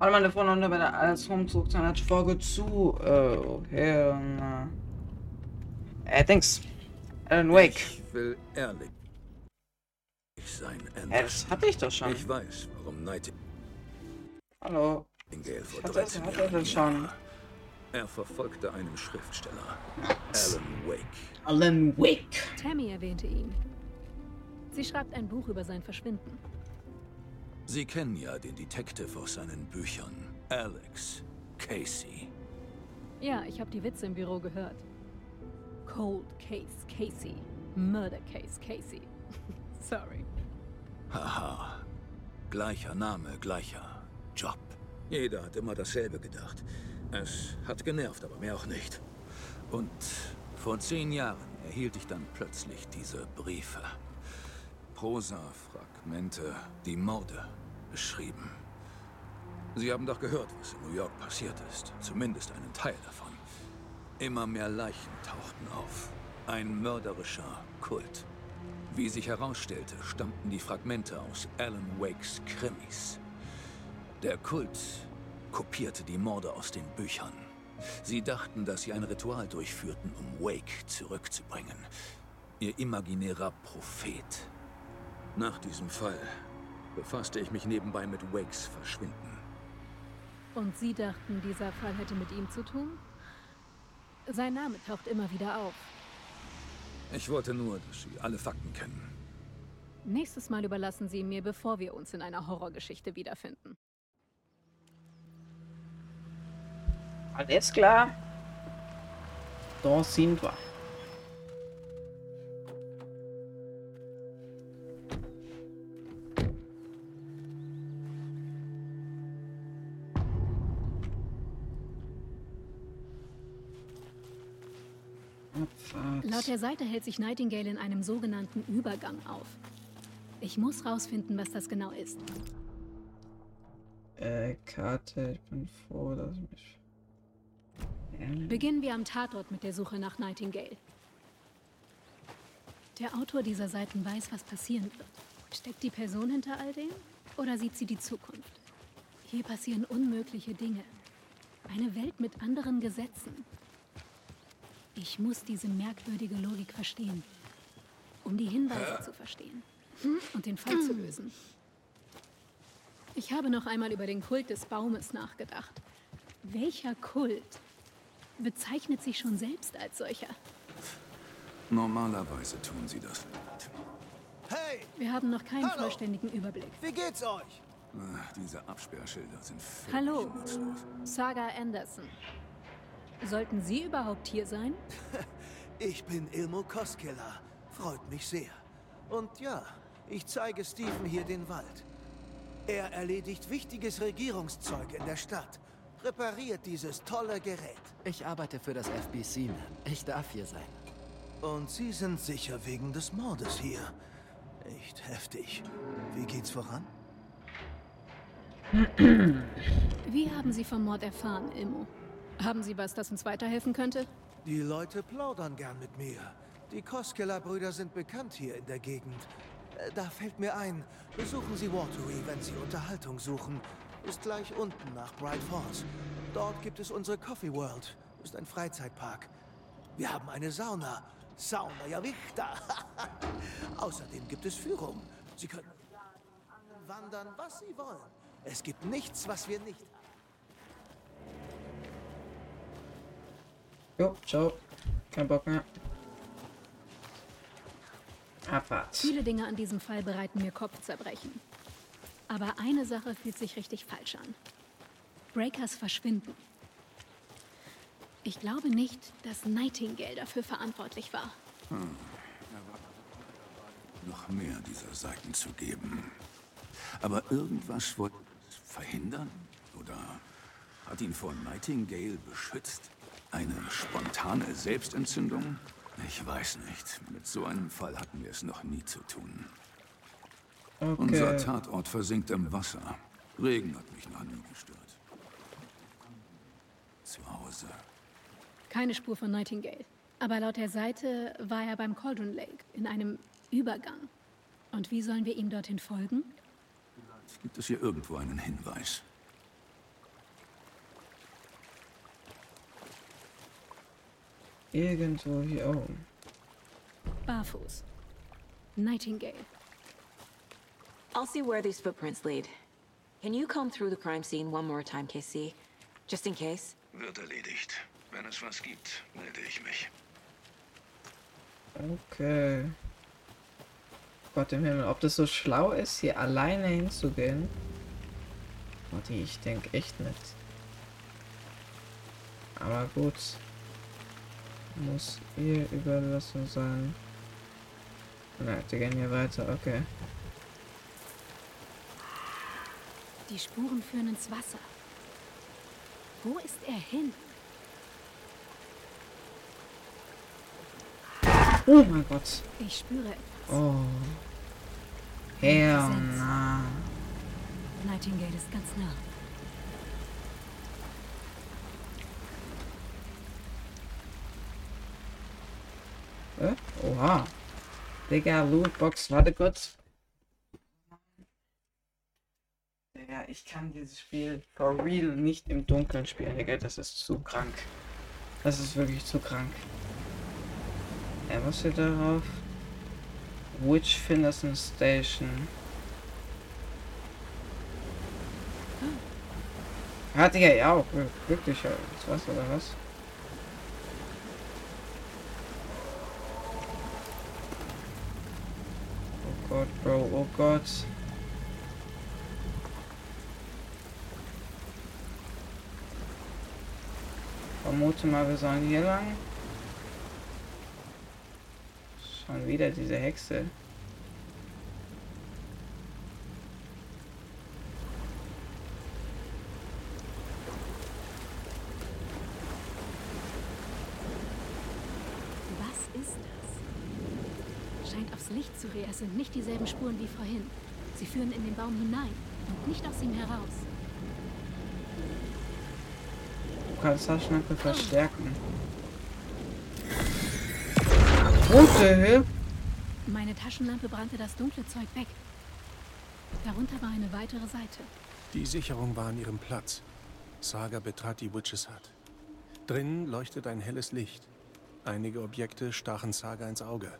Alle meine Freunde bei der alles Umzug zu einer Folge zu. Oh, Hirn. Äh, thanks. Alan Wake. Ich will ehrlich sein, Anders. Ja, das hatte ich doch schon. Ich weiß, warum Nightingale Hallo. Ich hatte, 13 hatte das schon. Er verfolgte einen Schriftsteller, Alan Wake. Alan Wake. Tammy erwähnte ihn. Sie schreibt ein Buch über sein Verschwinden. Sie kennen ja den Detective aus seinen Büchern, Alex Casey. Ja, ich habe die Witze im Büro gehört. Cold Case Casey. Murder Case Casey. Sorry. Haha. Gleicher Name, gleicher Job. Jeder hat immer dasselbe gedacht. Es hat genervt, aber mehr auch nicht. Und vor zehn Jahren erhielt ich dann plötzlich diese Briefe. Prosa-Fragmente, die Morde beschrieben. Sie haben doch gehört, was in New York passiert ist. Zumindest einen Teil davon. Immer mehr Leichen tauchten auf. Ein mörderischer Kult. Wie sich herausstellte, stammten die Fragmente aus Alan Wakes Krimis. Der Kult kopierte die Morde aus den Büchern. Sie dachten, dass sie ein Ritual durchführten, um Wake zurückzubringen. Ihr imaginärer Prophet. Nach diesem Fall befasste ich mich nebenbei mit Wakes Verschwinden. Und Sie dachten, dieser Fall hätte mit ihm zu tun? Sein Name taucht immer wieder auf. Ich wollte nur, dass Sie alle Fakten kennen. Nächstes Mal überlassen Sie ihn mir, bevor wir uns in einer Horrorgeschichte wiederfinden. Alles klar. Da sind wir. Laut der Seite hält sich Nightingale in einem sogenannten Übergang auf. Ich muss rausfinden, was das genau ist. Äh, Karte, ich bin froh, dass ich mich. Ähm, Beginnen wir am Tatort mit der Suche nach Nightingale. Der Autor dieser Seiten weiß, was passieren wird. Steckt die Person hinter all dem? Oder sieht sie die Zukunft? Hier passieren unmögliche Dinge. Eine Welt mit anderen Gesetzen. Ich muss diese merkwürdige Logik verstehen, um die Hinweise zu verstehen und den Fall zu lösen. Ich habe noch einmal über den Kult des Baumes nachgedacht. Welcher Kult bezeichnet sich schon selbst als solcher? Normalerweise tun Sie das nicht. Hey, Wir haben noch keinen Hallo. vollständigen Überblick. wie geht's euch? Ach, diese Absperrschilder sind völlig Hallo, nutzlos. Saga Anderson. Sollten Sie überhaupt hier sein? Ich bin Ilmo Koskela. Freut mich sehr. Und ja, ich zeige Stephen hier den Wald. Er erledigt wichtiges Regierungszeug in der Stadt. Repariert dieses tolle Gerät. Ich arbeite für das FBC, Ma'am. Ich darf hier sein. Und Sie sind sicher wegen des Mordes hier. Echt heftig. Wie geht's voran? Wie haben Sie vom Mord erfahren, Ilmo? Haben Sie was, das uns weiterhelfen könnte? Die Leute plaudern gern mit mir. Die Koskela-Brüder sind bekannt hier in der Gegend. Äh, Da fällt mir ein, besuchen Sie Watery, wenn Sie Unterhaltung suchen. Ist gleich unten nach Bright Falls. Dort gibt es unsere Coffee World. Ist ein Freizeitpark. Wir haben eine Sauna. Sauna ja Wichta. Außerdem gibt es Führung. Sie können wandern, was Sie wollen. Es gibt nichts, was wir nicht haben. Jo, ciao. Kein Bock mehr. Abfahrt. Viele Dinge an diesem Fall bereiten mir Kopfzerbrechen. Aber eine Sache fühlt sich richtig falsch an. Breakers verschwinden. Ich glaube nicht, dass Nightingale dafür verantwortlich war. noch mehr dieser Seiten zu geben. Aber irgendwas wollte es verhindern? Oder hat ihn vor Nightingale beschützt? Eine spontane Selbstentzündung? Ich weiß nicht. Mit so einem Fall hatten wir es noch nie zu tun. Unser Okay. Tatort versinkt im Wasser. Regen hat mich noch nie gestört. Zu Hause. Keine Spur von Nightingale. Aber laut der Seite war er beim Cauldron Lake in einem Übergang. Und wie sollen wir ihm dorthin folgen? Gibt es hier irgendwo einen Hinweis? Irgendwo hier oben. Barfuß. Nightingale. I'll see where these footprints lead. Can you comb through the crime scene one more time, KC? Just in case? Wird erledigt. Wenn es was gibt, melde ich mich. Okay. Gott im Himmel, ob das so schlau ist, hier alleine hinzugehen? Warte, ich denke echt nicht. Aber gut. Muss ihr Überlassung sein. Na, die gehen hier weiter, okay. Die Spuren führen ins Wasser. Wo ist er hin? Oh mein Gott. Ich spüre etwas. Oh. Präsenz. na. Nightingale ist ganz nah. Oha. Digga, Lootbox, warte kurz. Digga, ich kann dieses Spiel for real nicht im Dunkeln spielen, Digga. Das ist zu krank. Das ist wirklich zu krank. Äh, was steht darauf? Witch Finderson Station. Ah, Digga, ja auch. Wirklich, ja. Das was oder was? Oh Gott, Bro, oh Gott. Vermute mal, wir sollen hier lang. Schon wieder diese Hexe. Was ist das? Scheint aufs Es sind nicht dieselben Spuren wie vorhin. Sie führen in den Baum hinein und nicht aus ihm heraus. Du kannst Taschenlampe verstärken. What the hell? Meine Taschenlampe brannte das dunkle Zeug weg. Darunter war eine weitere Seite. Die Sicherung war an ihrem Platz. Saga betrat die Witches Hut. Drinnen leuchtet ein helles Licht. Einige Objekte stachen Saga ins Auge,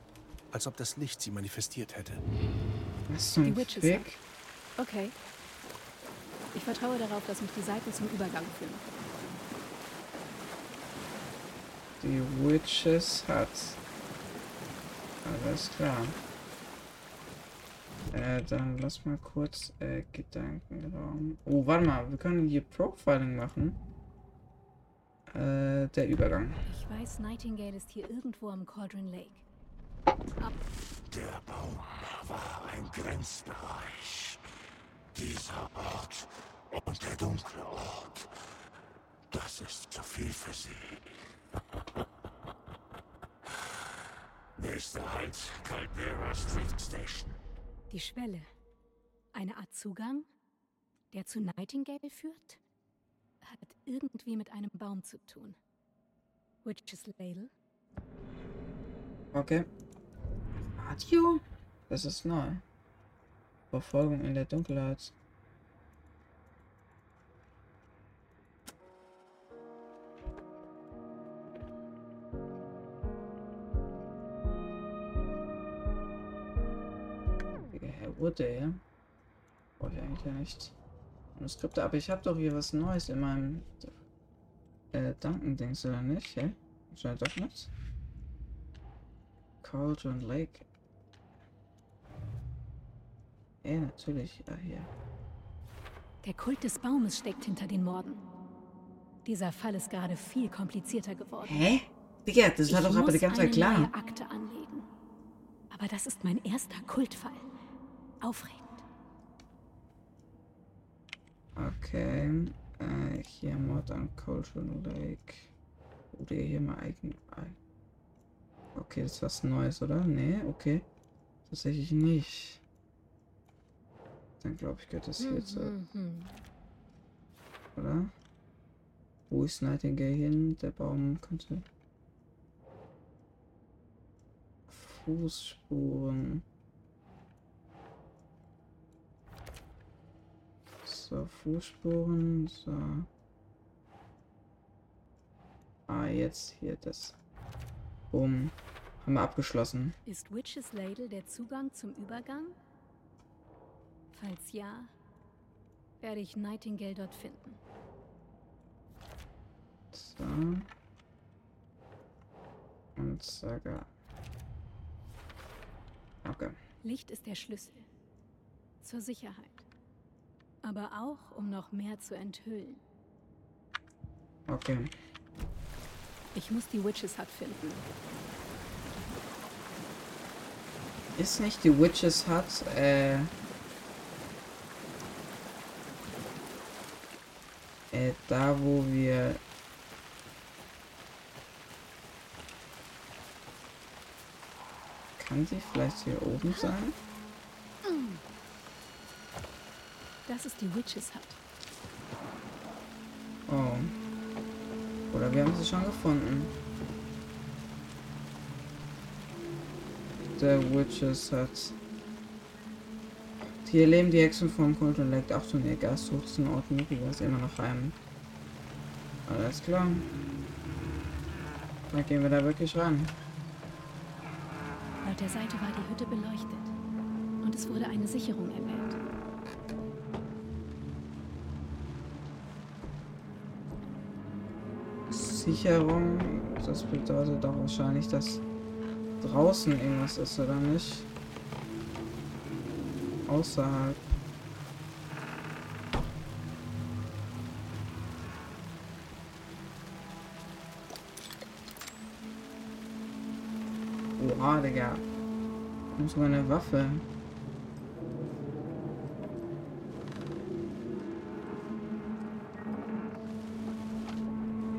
als ob das Licht sie manifestiert hätte. Was zum Die Witches Fick? Okay. Ich vertraue darauf, dass mich die Seiten zum Übergang führen. Die Witches hat. Alles klar. Äh, dann lass mal kurz äh, Gedankenraum. Oh, warte mal, wir können hier Profiling machen. Äh, der Übergang. Ich weiß, Nightingale ist hier irgendwo am Cauldron Lake. Der Baum Grenzbereich. Dieser Ort und der dunkle Ort. Das ist zu viel für Sie. Nächster Halt, Caldera Street Station. Die Schwelle. Eine Art Zugang, der zu Nightingale führt? Hat irgendwie mit einem Baum zu tun. Witch's Ladle? Okay. Radio? Das ist neu. Verfolgung in der Dunkelheit. Wurde, ja? Brauche ich eigentlich ja nicht. Manuskripte, aber ich habe doch hier was Neues in meinem äh, Dankendings, oder nicht? Hä? Scheint doch nicht. Cauldron Lake. Ja, natürlich. Ah, hier. Der Kult des Baumes steckt hinter den Morden. Dieser Fall ist gerade viel komplizierter geworden. Hä? Digga, das war Ich doch aber die ganze Zeit klar. neue Akte anlegen. Aber das ist mein erster Kultfall. Aufregend. Okay. Äh, hier Mord an Cauldron Lake. Oder hier mal eigen. ei- Okay, das ist was Neues, oder? Nee, okay. Tatsächlich nicht. Dann glaube ich, gehört das hier zu. Mhm. Oder? Wo ist Nightingale hin? Der Baum könnte. Fußspuren. So, Fußspuren. So. Ah, jetzt hier das. Boom. Haben wir abgeschlossen. Ist Witches Ladle der Zugang zum Übergang? Falls ja, werde ich Nightingale dort finden. So. Und Saga. Okay. Licht ist der Schlüssel. Zur Sicherheit. Aber auch, um noch mehr zu enthüllen. Okay. Ich muss die Witches Hut finden. Ist nicht die Witches Hut, äh. Äh, da wo wir. Kann sie vielleicht hier oben sein? Das ist die Witches Hut. Oh. Oder wir haben sie schon gefunden. Der Witches Hut. Hier leben die Hexen vom Kult und legt Achtung, ihr Gast sucht den Ort Mirias immer noch heim. Alles klar. Dann gehen wir da wirklich ran. Laut der Seite war die Hütte beleuchtet. Und es wurde eine Sicherung erwähnt. Sicherung, das bedeutet doch wahrscheinlich, dass draußen irgendwas ist, oder nicht? Außerhalb. Oha, Digga. Und sogar eine Waffe.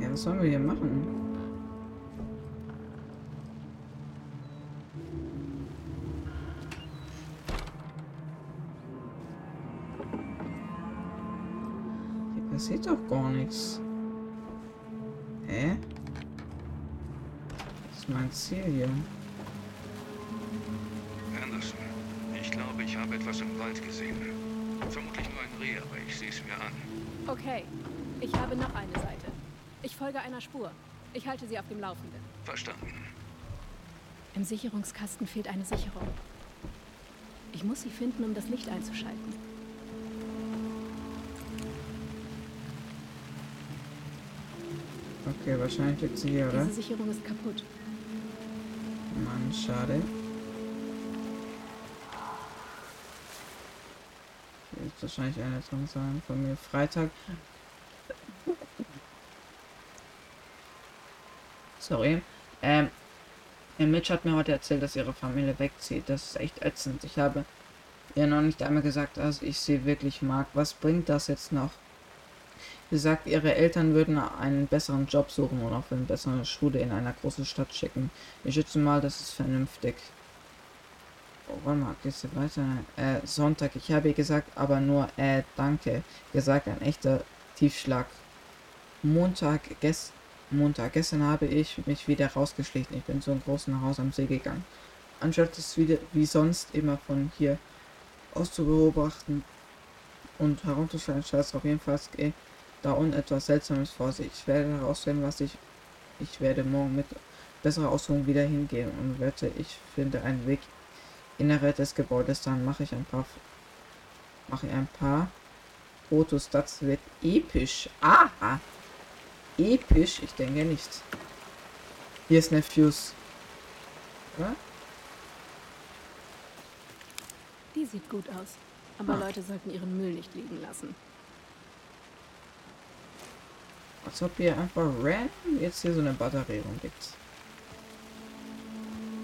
Ja, was sollen wir hier machen? Passiert doch gar nichts. Hä? Das ist mein Ziel hier. Anderson, ich glaube, ich habe etwas im Wald gesehen. Vermutlich nur ein Reh, aber ich sehe es mir an. Okay, ich habe noch eine Seite. Ich folge einer Spur. Ich halte sie auf dem Laufenden. Verstanden. Im Sicherungskasten fehlt eine Sicherung. Ich muss sie finden, um das Licht einzuschalten. Okay, wahrscheinlich liegt sie hier, oder? Diese Sicherung ist kaputt. Mann, schade. Hier wird wahrscheinlich eine drin sein von mir. Freitag. Sorry. Ähm, Herr Mitch hat mir heute erzählt, dass ihre Familie wegzieht. Das ist echt ätzend. Ich habe ihr noch nicht einmal gesagt, dass ich sie wirklich mag. Was bringt das jetzt noch? Sie sagt, ihre Eltern würden einen besseren Job suchen und auf eine bessere Schule in einer großen Stadt schicken. Ich schätze mal, das ist vernünftig. Oh, warte mal, geht's hier weiter? Äh, Sonntag. Ich habe ihr gesagt, aber nur, äh, danke. Gesagt, ein echter Tiefschlag. Montag, gest Montag. Gestern habe ich mich wieder rausgeschlichen. Ich bin zu einem großen Haus am See gegangen. Anstatt es wieder wie sonst immer von hier aus zu beobachten und herunterschreiben, scheiß auf jeden Fall geht da unten etwas Seltsames vor sich. Ich werde herausfinden, was ich. Ich werde morgen mit besserer Ausführung wieder hingehen und wette, ich finde einen Weg innerhalb des Gebäudes. Dann mache ich ein paar. Mache ich ein paar Fotos. Das wird episch. Aha! Episch? Ich denke nicht. Hier ist Nephews. Ja? Die sieht gut aus. Aber Ah. Leute sollten ihren Müll nicht liegen lassen. Als ob hier einfach random jetzt hier so eine Batterie rumliegt.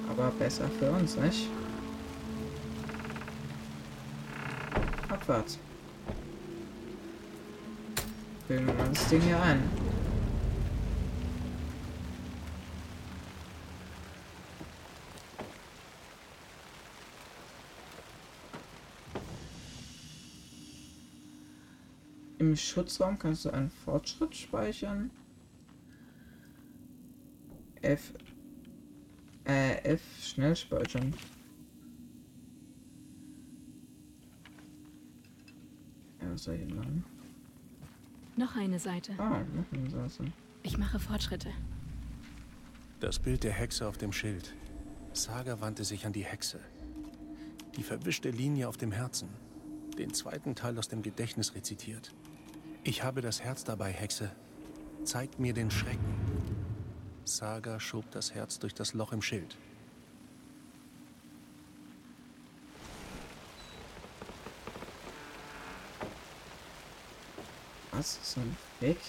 Aber besser für uns, nicht? Abwärts. Füllen wir mal das Ding hier ein. Im Schutzraum kannst du einen Fortschritt speichern. F. Äh, F schnell speichern. Ja, was soll ich machen? Noch eine Seite. Ah, noch eine Sache. Ich mache Fortschritte. Das Bild der Hexe auf dem Schild. Saga wandte sich an die Hexe. Die verwischte Linie auf dem Herzen. Den zweiten Teil aus dem Gedächtnis rezitiert. Ich habe das Herz dabei, Hexe. Zeig mir den Schrecken. Saga schob das Herz durch das Loch im Schild. Was? So ein Weg?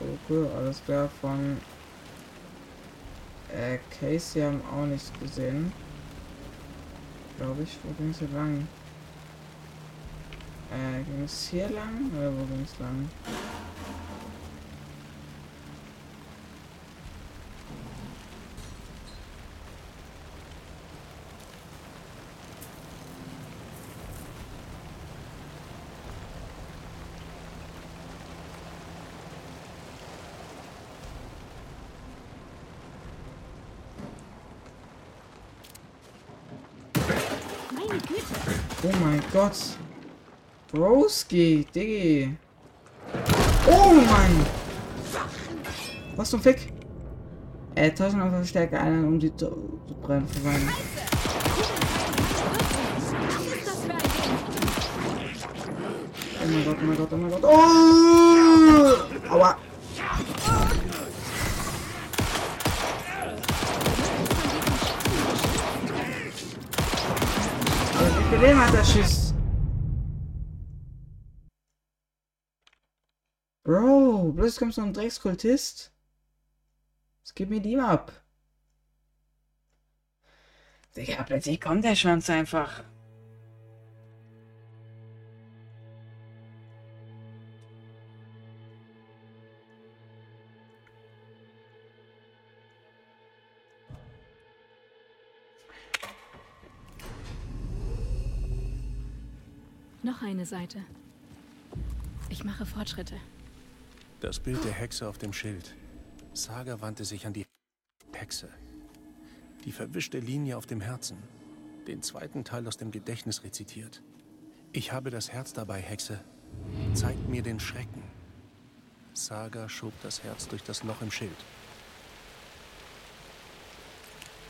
Okay, alles klar. Von äh, Casey haben auch nichts gesehen. Glaube ich, wo ging es hier lang? Äh, ging es hier lang oder wo ging es lang? Meine Güte. Oh mein Gott. Broski, Diggi. Oh Mann. Was zum Fick? Äh, Taschen auf Verstärker ein, um die zu zu brennen verwandeln. Was ist das für ein Ding? Oh mein Gott, oh mein Gott, oh mein Gott. Oh! Aua. Aber wie viel Leben hat der Schiss? Bloß kommt so ein Dreckskultist. Gibt mir die mal ab? Digga, plötzlich kommt der Schwanz einfach. Noch eine Seite. Ich mache Fortschritte. Das Bild der Hexe auf dem Schild. Saga wandte sich an die Hexe. Die verwischte Linie auf dem Herzen. Den zweiten Teil aus dem Gedächtnis rezitiert. Ich habe das Herz dabei, Hexe. Zeig mir den Schrecken. Saga schob das Herz durch das Loch im Schild.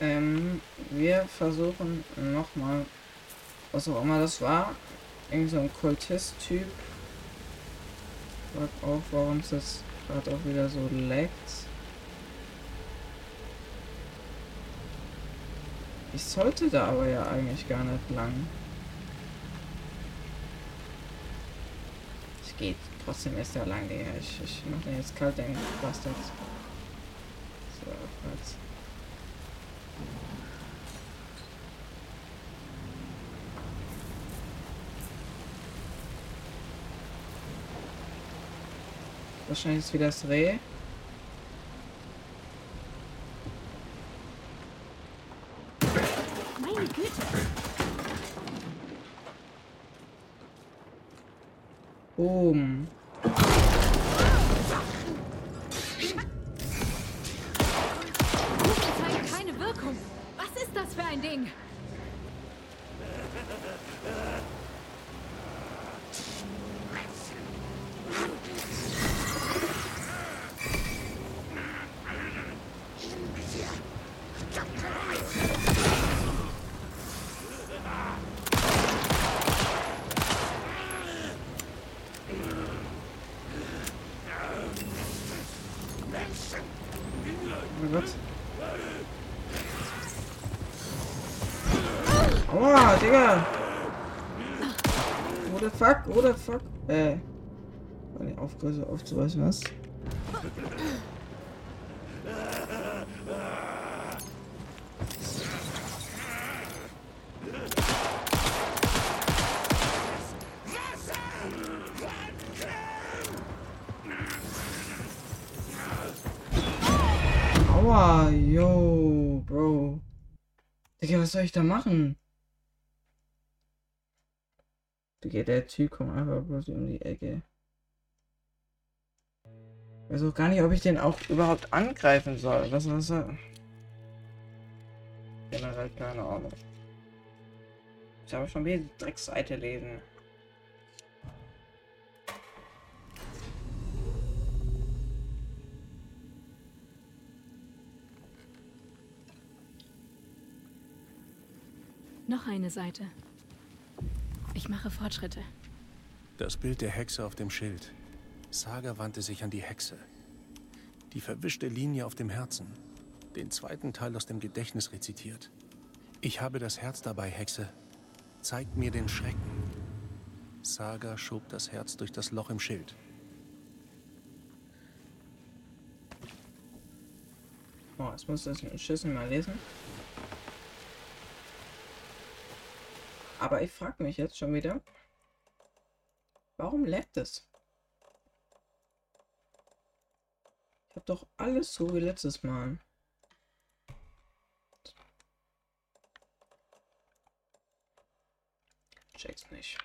Ähm, wir versuchen nochmal, was auch immer das war, irgend so ein Kultist-Typ. Frag auch, warum es jetzt gerade auch wieder so laggt. Ich sollte da aber ja eigentlich gar nicht lang. Es geht trotzdem erst da lang. Ich, ich mach den jetzt kalt, den Bastard. So, jetzt. Wahrscheinlich ist wieder das Reh. Meine Güte. Boom. Kuchen zeigen keine Wirkung. Was ist das für ein Ding? Oh mein Gott. Aua, Digga! The fuck? Äh. Die Aufgröße aufzuweisen, was? Aua, yo, Bro. Digga, was soll ich da machen? Digga, der Typ kommt einfach bloß um die Ecke. Ich weiß auch gar nicht, ob ich den auch überhaupt angreifen soll. Was ist das? Generell keine Ahnung. Ich habe schon wieder die Dreckseite lesen. Noch eine Seite. Ich mache Fortschritte. Das Bild der Hexe auf dem Schild. Saga wandte sich an die Hexe. Die verwischte Linie auf dem Herzen. Den zweiten Teil aus dem Gedächtnis rezitiert. Ich habe das Herz dabei, Hexe. Zeigt mir den Schrecken. Saga schob das Herz durch das Loch im Schild. Oh, jetzt muss ich das Schüssel mal lesen. Aber ich frage mich jetzt schon wieder, warum leckt es? Ich habe doch alles so wie letztes Mal. Check's nicht.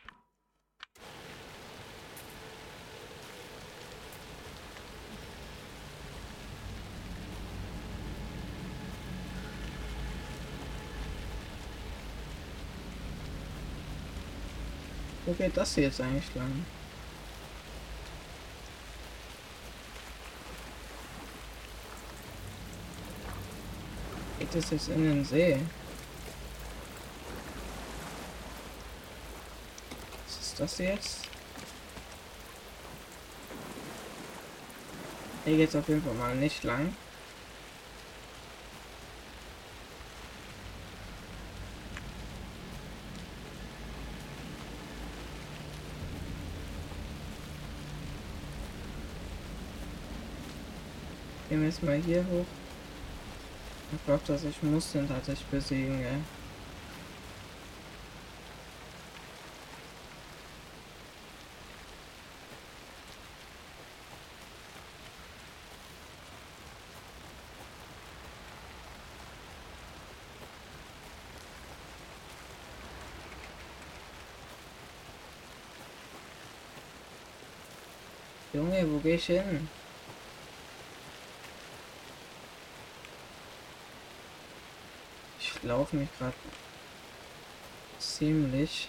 Wo geht das jetzt eigentlich lang? Geht das jetzt in den See? Was ist das jetzt? Hier geht's auf jeden Fall mal nicht lang. Gehen wir jetzt mal hier hoch. Ich glaube, dass ich muss den tatsächlich besiegen, ey. Junge, wo geh ich hin? Ich laufe mich gerade ziemlich.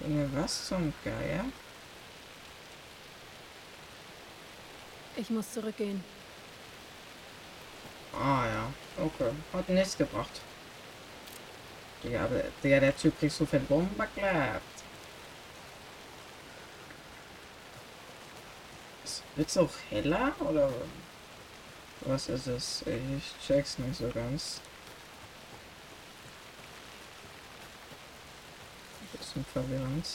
Junge, was zum Geier? Ich muss zurückgehen. Ah ja, okay. Hat nichts gebracht. Digga, aber Digga, der Typ kriegt so viel Bomben geklappt. Wird's auch heller oder was ist es? Ich check's nicht so ganz. Bisschen verwirrend.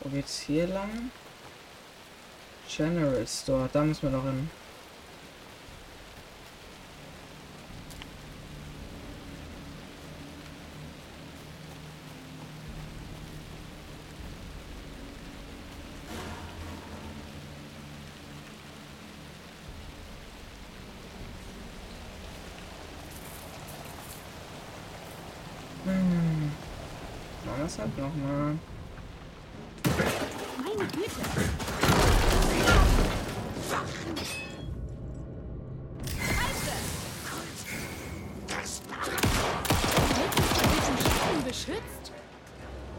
Wo geht's hier lang? General Store, da müssen wir noch hin. Hm. Wir es halt nochmal. Meine Güte.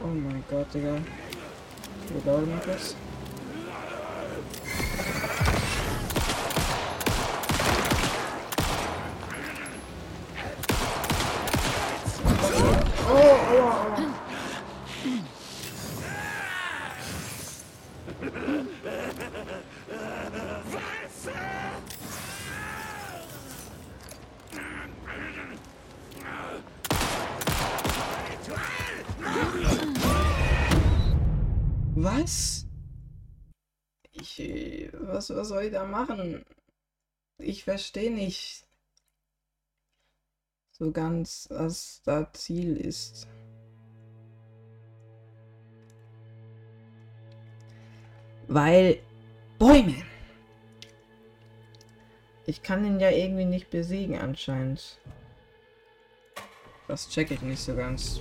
Oh mein Gott, Digga. Wie dauert noch das? Ich, äh, was, was soll ich da machen? Ich verstehe nicht so ganz, was da Ziel ist. Weil Bäume. Ich kann ihn ja irgendwie nicht besiegen anscheinend. Das check ich nicht so ganz.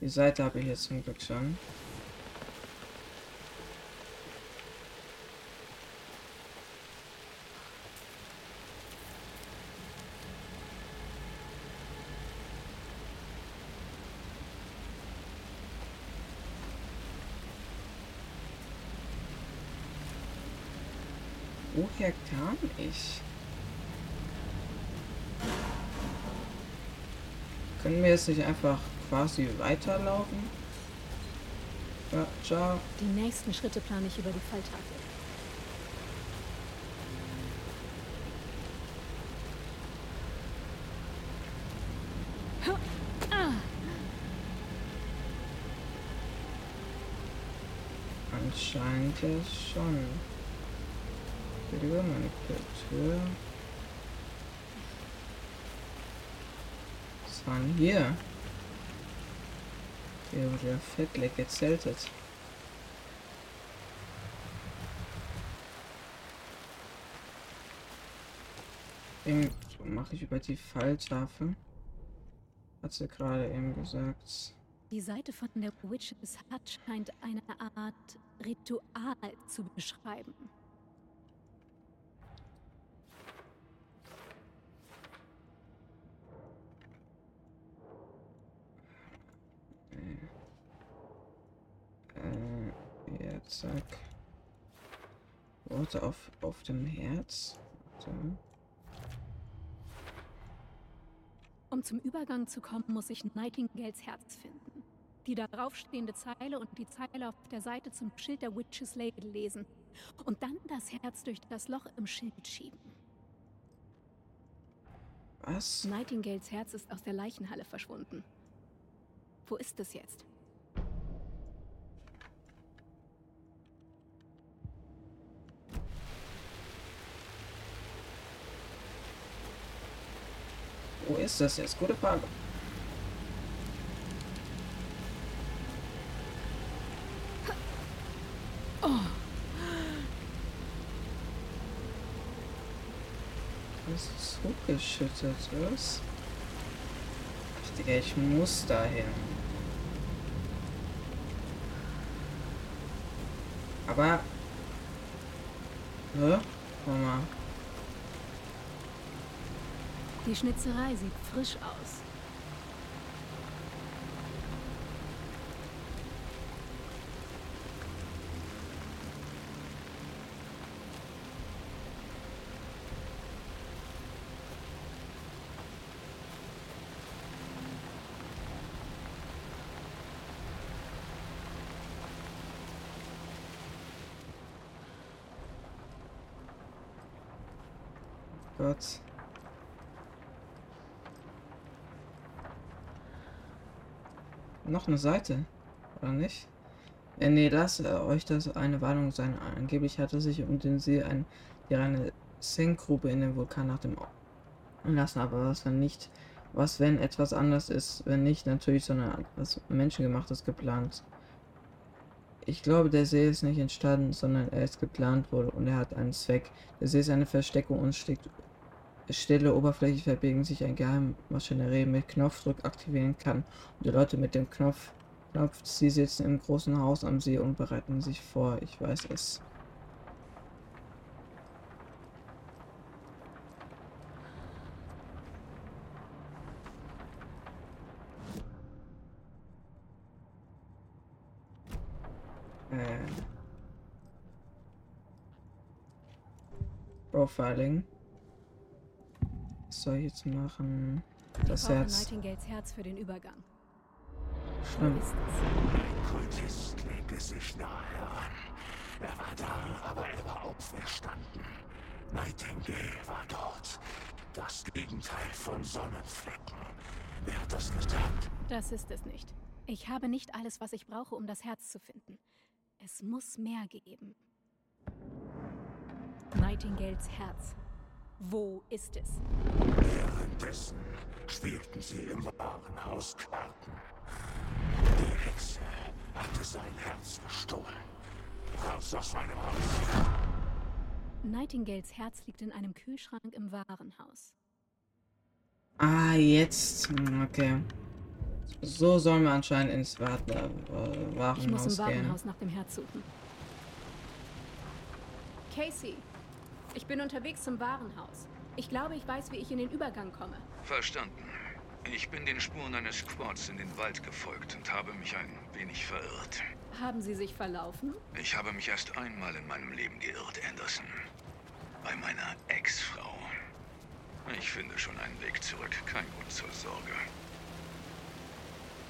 Die Seite habe ich jetzt zum Glück schon. Woher kam ich? Können wir jetzt nicht einfach quasi weiterlaufen? Ja, ciao. Die nächsten Schritte plane ich über die Falltafel. Anscheinend ja schon. Über meine Kultur. Was war denn hier? Hier wurde der Fettleck gezeltet. Eben mache ich über die Falltafel. Hat sie gerade eben gesagt. Die Seite von der Witches Hut scheint eine Art Ritual zu beschreiben. Zack. Worte auf, auf dem Herz. So. Um zum Übergang zu kommen, muss ich Nightingales Herz finden. Die darauf stehende Zeile und die Zeile auf der Seite zum Schild der Witches Lady lesen. Und dann das Herz durch das Loch im Schild schieben. Was? Nightingales Herz ist aus der Leichenhalle verschwunden. Wo ist es jetzt? Ist das jetzt? Gute Frage. Das ist hochgeschüttet, was? Ich denke, ich muss dahin. Aber... Hä? Warte mal. Die Schnitzerei sieht frisch aus. Gott. Noch eine Seite, oder nicht? Äh, nee, lasst äh, euch das eine Warnung sein. Angeblich hatte sich um den See ein, die reine Senkgrube in den Vulkan nach dem lassen, aber was wenn nicht, was wenn etwas anders ist, wenn nicht natürlich, sondern etwas Menschengemachtes geplant. Ich glaube, der See ist nicht entstanden, sondern er ist geplant wurde und er hat einen Zweck. Der See ist eine Versteckung und steckt stille Oberfläche verbiegen sich ein Geheimmaschinerie mit Knopfdruck aktivieren kann. Und die Leute mit dem Knopf, Knopf, sie sitzen im großen Haus am See und bereiten sich vor. Ich weiß es. Äh. Profiling. Was soll ich jetzt machen? Das Herz. Nightingales Herz für den Übergang. Schlimm. Ein Kultist legte sich nahe an. Er war da, aber er war auferstanden. Nightingale war dort. Das Gegenteil von Sonnenflecken. Wer hat das getan? Das ist es nicht. Ich habe nicht alles, was ich brauche, um das Herz zu finden. Es muss mehr geben. Nightingales Herz. Wo ist es? Währenddessen spielten sie im Warenhaus Karten. Die Hexe hatte sein Herz gestohlen. Raus aus meinem Haus. Nightingales Herz liegt in einem Kühlschrank im Warenhaus. Ah, jetzt. Hm, Okay. So sollen wir anscheinend ins Wart äh, Ich muss Warenhaus im gehen. Warenhaus nach dem Herz suchen. Casey, ich bin unterwegs zum Warenhaus. Ich glaube, ich weiß, wie ich in den Übergang komme. Verstanden. Ich bin den Spuren eines Quads in den Wald gefolgt und habe mich ein wenig verirrt. Haben Sie sich verlaufen? Ich habe mich erst einmal in meinem Leben geirrt, Anderson. bei meiner Ex-Frau. Ich finde schon einen Weg zurück. Kein Grund zur Sorge.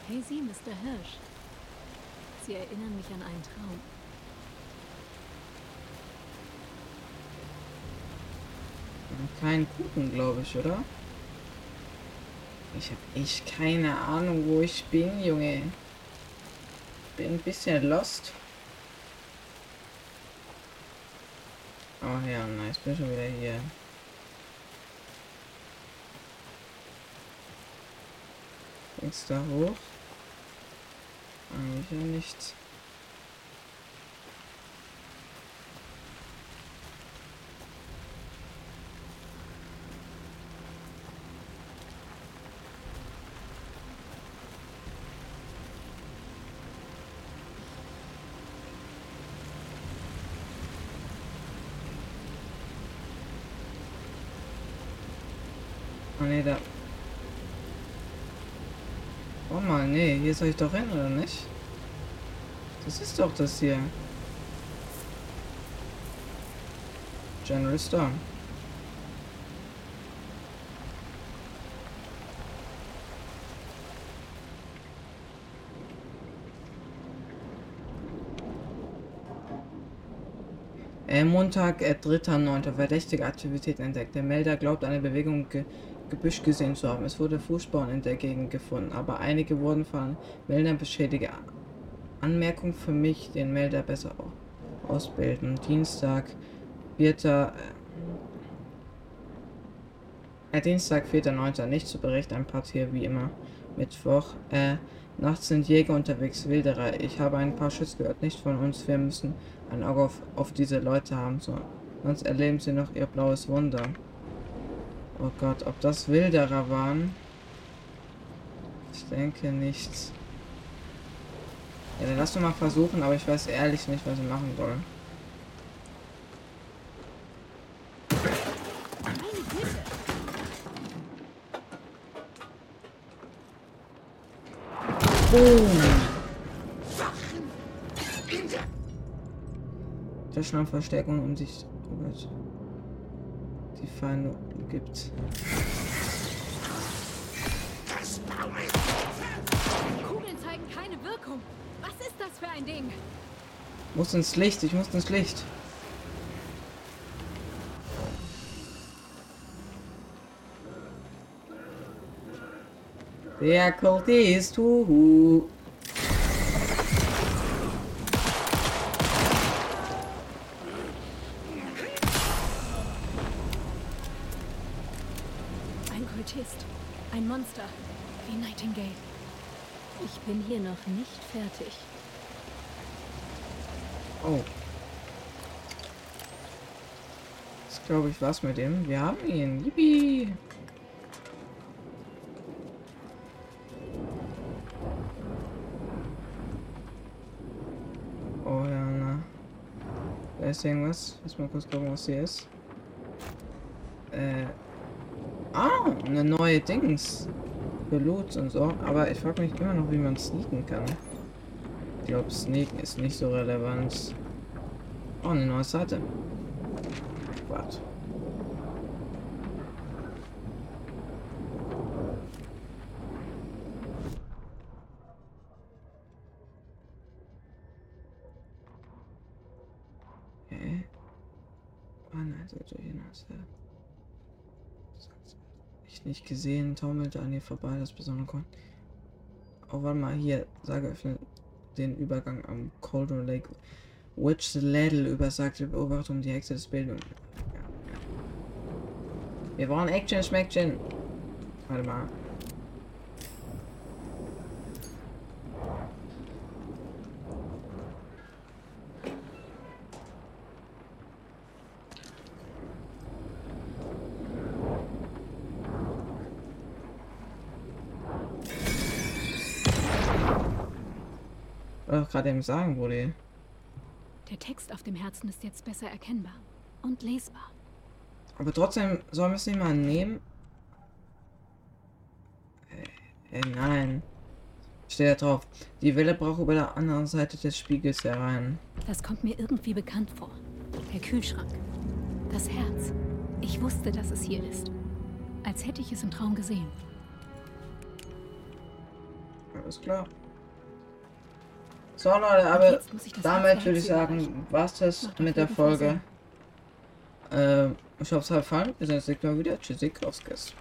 Hey Sie, Mr. Hirsch. Sie erinnern mich an einen Traum. Keinen Kuchen, glaube ich, oder? Ich habe echt keine Ahnung, wo ich bin, Junge. Bin ein bisschen lost. Oh ja, nice. Bin schon wieder hier. Ging's da hoch? Eigentlich ja nichts. Oh ne, da. Oh mal, nee, hier soll ich doch hin, oder nicht? Das ist doch das hier. General Storm. Äh, Montag, äh, 3.9. Verdächtige Aktivität entdeckt. Der Melder glaubt, eine Bewegung Gebüsch gesehen zu haben. Es wurde Fußspuren in der Gegend gefunden, aber einige wurden von Meldern beschädigt. Anmerkung für mich, den Melder besser ausbilden. Dienstag, 4. Äh, Dienstag, 4.9. Nicht zu berichten, ein Part hier wie immer. Mittwoch, äh, nachts sind Jäger unterwegs, Wilderer. Ich habe ein paar Schüsse gehört, nicht von uns. Wir müssen ein Auge auf, auf diese Leute haben, so. sonst erleben sie noch ihr blaues Wunder. Oh Gott, ob das Wilderer waren? Ich denke nicht. Ja, dann lass doch mal versuchen, aber ich weiß ehrlich nicht, was ich machen soll. Boom. Der schnell Verstärkung um sich oh Gott, die Feinde gibt. Kugeln zeigen keine Wirkung. Was ist das für ein Ding? Muss ins Licht, ich muss ins Licht. Der Kultist, huhu. Ein Kultist. Monster. Wie Nightingale. Ich bin hier noch nicht fertig. Oh. Das glaube ich was mit dem. Wir haben ihn. Yippie. Oh ja, na. Da ist irgendwas. Lass mal kurz gucken, was hier ist. Äh. Ah, eine neue Dings. Für Loot und so. Aber ich frage mich immer noch, wie man sneaken kann. Ich glaube, Sneaken ist nicht so relevant. Oh, eine neue Seite. Warte. Okay. Oh nein, so durch hinaus. Ich nicht taumelte an ihr vorbei, das besondere Korn. Oh, warte mal, hier, sage öffne den Übergang am Cauldron Lake. Witch the Ladle übersagte Beobachtung die Hexe des Bildung. Wir brauchen Action, Schmeckchen. Warte mal. Wollte gerade eben sagen, Brudi. Der Text auf dem Herzen ist jetzt besser erkennbar und lesbar. Aber trotzdem, sollen wir es nicht mal nehmen? Äh, äh, nein. Steht da drauf. Die Welle braucht über der anderen Seite des Spiegels herein. Das kommt mir irgendwie bekannt vor. Der Kühlschrank. Das Herz. Ich wusste, dass es hier ist. Als hätte ich es im Traum gesehen. Alles klar. So Leute, aber damit würde ich sagen, erreichen. war's das mit der Folge. Ähm, ich hoffe es hat gefallen. Wir sehen uns nächstes Mal wieder. Tschüssi, Kloskis.